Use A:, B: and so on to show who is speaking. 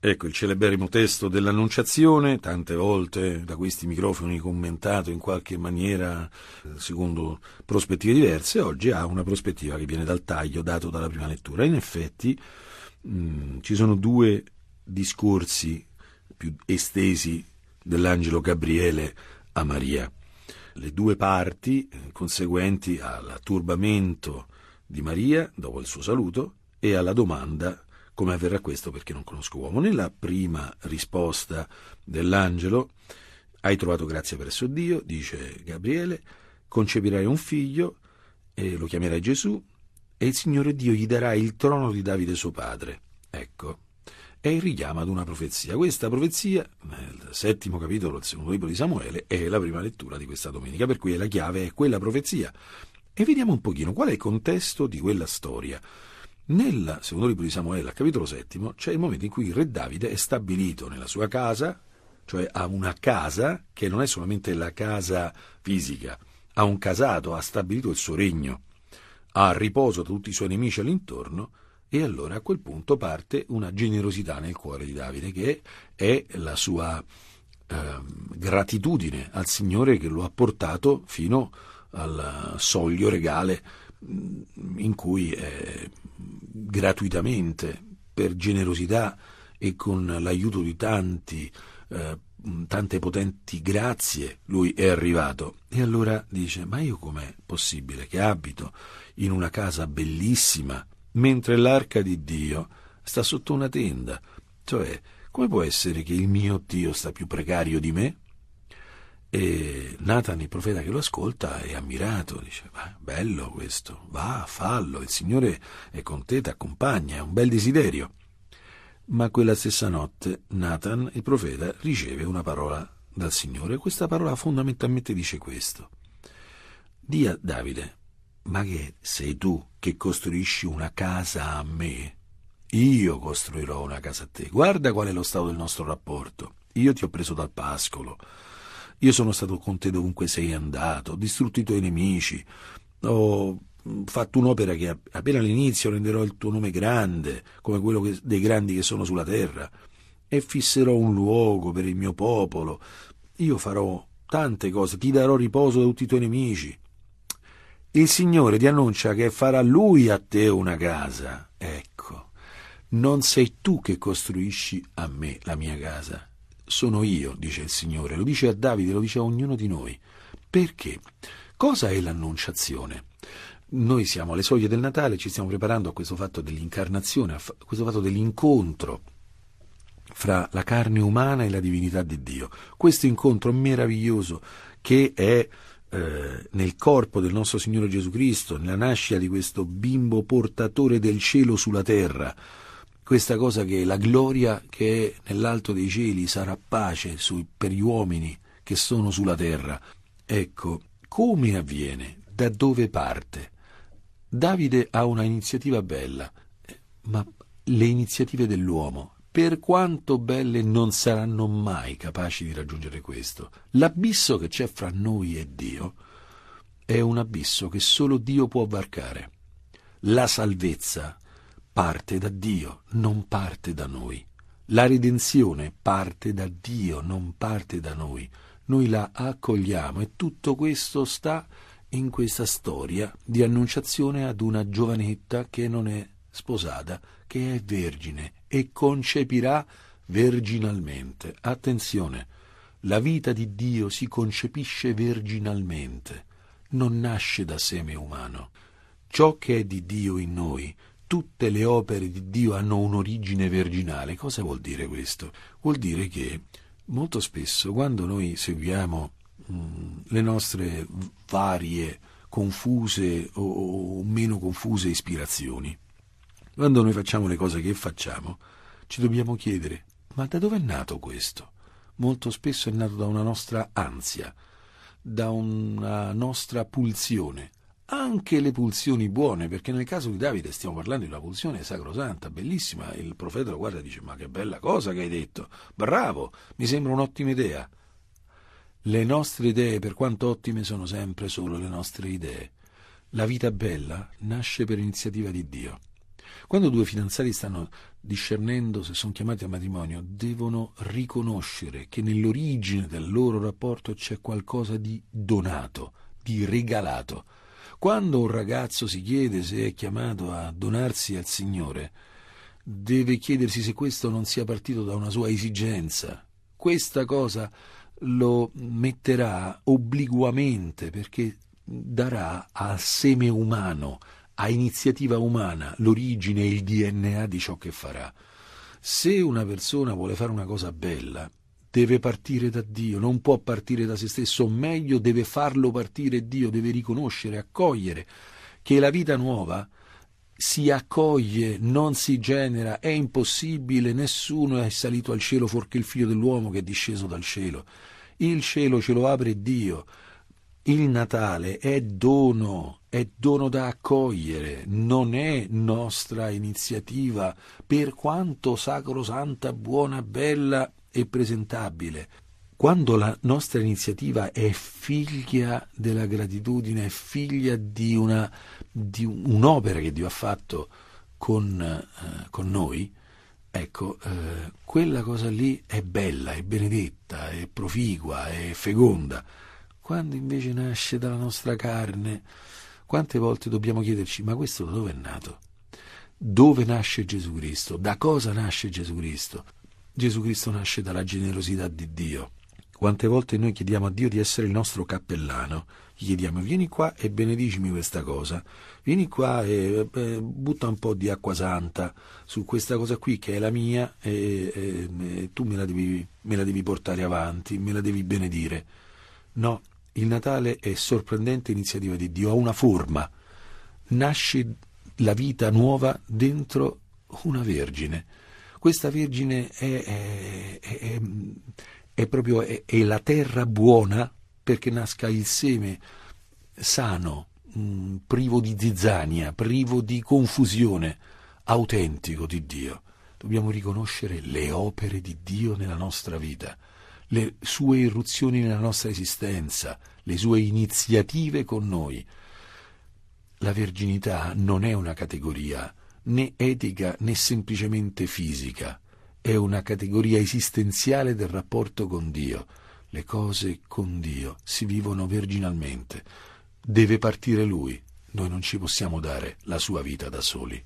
A: Ecco il celeberrimo testo dell'Annunciazione, tante volte da questi microfoni commentato in qualche maniera eh, secondo prospettive diverse, oggi ha una prospettiva che viene dal taglio dato dalla prima lettura. In effetti mh, mm, ci sono due discorsi più estesi dell'angelo Gabriele a Maria. Le due parti eh, conseguenti al turbamento di Maria dopo il suo saluto e alla domanda come avverrà questo perché non conosco uomo. Nella prima risposta dell'angelo, hai trovato grazia presso Dio, dice Gabriele, concepirai un figlio e lo chiamerai Gesù e il Signore Dio gli darà il trono di Davide suo padre. Ecco, è il richiamo ad una profezia. Questa profezia, nel settimo capitolo del secondo libro di Samuele, è la prima lettura di questa domenica, per cui la chiave è quella profezia. E vediamo un pochino qual è il contesto di quella storia. Nel secondo libro di Samuele, al capitolo settimo, c'è il momento in cui il re Davide è stabilito nella sua casa, cioè ha una casa che non è solamente la casa fisica, ha un casato, ha stabilito il suo regno, ha riposo da tutti i suoi nemici all'intorno, e allora a quel punto parte una generosità nel cuore di Davide, che è la sua eh, gratitudine al Signore che lo ha portato fino al soglio regale in cui eh, gratuitamente, per generosità e con l'aiuto di tanti, eh, tante potenti grazie, lui è arrivato. E allora dice, ma io com'è possibile che abito in una casa bellissima, mentre l'arca di Dio sta sotto una tenda? Cioè, come può essere che il mio Dio sta più precario di me? E Nathan, il profeta che lo ascolta, è ammirato, dice, ma bello questo, va, fallo, il Signore è con te, ti accompagna, è un bel desiderio. Ma quella stessa notte Nathan, il profeta, riceve una parola dal Signore. Questa parola fondamentalmente dice questo. Dì a Davide, ma che sei tu che costruisci una casa a me? Io costruirò una casa a te. Guarda qual è lo stato del nostro rapporto. Io ti ho preso dal pascolo io sono stato con te dovunque sei andato, ho distrutto i tuoi nemici, ho fatto un'opera che appena all'inizio renderò il tuo nome grande, come quello che, dei grandi che sono sulla terra, e fisserò un luogo per il mio popolo. Io farò tante cose, ti darò riposo da tutti i tuoi nemici. Il Signore ti annuncia che farà Lui a te una casa. Ecco, non sei tu che costruisci a me la mia casa, sono io, dice il Signore, lo dice a Davide, lo dice a ognuno di noi. Perché? Cosa è l'annunciazione? Noi siamo alle soglie del Natale, ci stiamo preparando a questo fatto dell'incarnazione, a questo fatto dell'incontro fra la carne umana e la divinità di Dio. Questo incontro meraviglioso che è eh, nel corpo del nostro Signore Gesù Cristo, nella nascita di questo bimbo portatore del cielo sulla terra, questa cosa che la gloria che è nell'alto dei cieli sarà pace su, per gli uomini che sono sulla terra. Ecco, come avviene? Da dove parte? Davide ha una iniziativa bella, eh, ma le iniziative dell'uomo, per quanto belle, non saranno mai capaci di raggiungere questo. L'abisso che c'è fra noi e Dio è un abisso che solo Dio può varcare. La salvezza parte da Dio, non parte da noi. La redenzione parte da Dio, non parte da noi. Noi la accogliamo e tutto questo sta in questa storia di annunciazione ad una giovanetta che non è sposata, che è vergine e concepirà verginalmente. Attenzione, la vita di Dio si concepisce verginalmente, non nasce da seme umano. Ciò che è di Dio in noi tutte le opere di Dio hanno un'origine virginale. Cosa vuol dire questo? Vuol dire che molto spesso quando noi seguiamo mm, le nostre varie confuse o meno confuse ispirazioni, quando noi facciamo le cose che facciamo, ci dobbiamo chiedere, ma da dove è nato questo? Molto spesso è nato da una nostra ansia, da una nostra pulsione, anche le pulsioni buone, perché nel caso di Davide stiamo parlando di una pulsione sacrosanta, bellissima, il profeta lo guarda e dice ma che bella cosa che hai detto, bravo, mi sembra un'ottima idea. Le nostre idee, per quanto ottime, sono sempre solo le nostre idee. La vita bella nasce per iniziativa di Dio. Quando due fidanzati stanno discernendo se sono chiamati a matrimonio, devono riconoscere che nell'origine del loro rapporto c'è qualcosa di donato, di regalato. Quando un ragazzo si chiede se è chiamato a donarsi al Signore, deve chiedersi se questo non sia partito da una sua esigenza. Questa cosa lo metterà obliquamente perché darà al seme umano, a iniziativa umana, l'origine e il DNA di ciò che farà. Se una persona vuole fare una cosa bella, deve partire da Dio, non può partire da se stesso, o meglio deve farlo partire Dio, deve riconoscere, accogliere che la vita nuova si accoglie, non si genera, è impossibile, nessuno è salito al cielo fuorché il figlio dell'uomo che è disceso dal cielo. Il cielo ce lo apre Dio. Il Natale è dono, è dono da accogliere, non è nostra iniziativa, per quanto sacrosanta, buona, bella e presentabile. Quando la nostra iniziativa è figlia della gratitudine, è figlia di, una, di un'opera che Dio ha fatto con, eh, con noi, ecco, eh, quella cosa lì è bella, è benedetta, è proficua, è feconda. Quando invece nasce dalla nostra carne, quante volte dobbiamo chiederci, ma questo da dove è nato? Dove nasce Gesù Cristo? Da cosa nasce Gesù Cristo? Gesù Cristo nasce dalla generosità di Dio. Quante volte noi chiediamo a Dio di essere il nostro cappellano, gli chiediamo vieni qua e benedicimi questa cosa, vieni qua e eh, butta un po' di acqua santa su questa cosa qui che è la mia e, e, e tu me la, devi, me la devi portare avanti, me la devi benedire. No, il Natale è sorprendente iniziativa di Dio, ha una forma, nasce la vita nuova dentro una vergine. Questa vergine è, è, è, è proprio la terra buona perché nasca il seme sano, mh, mm, privo di zizzania, privo di confusione, autentico di Dio. Dobbiamo riconoscere le opere di Dio nella nostra vita, le sue irruzioni nella nostra esistenza, le sue iniziative con noi. La verginità non è una categoria né etica né semplicemente fisica è una categoria esistenziale del rapporto con Dio. Le cose con Dio si vivono virginalmente. Deve partire Lui. Noi non ci possiamo dare la sua vita da soli.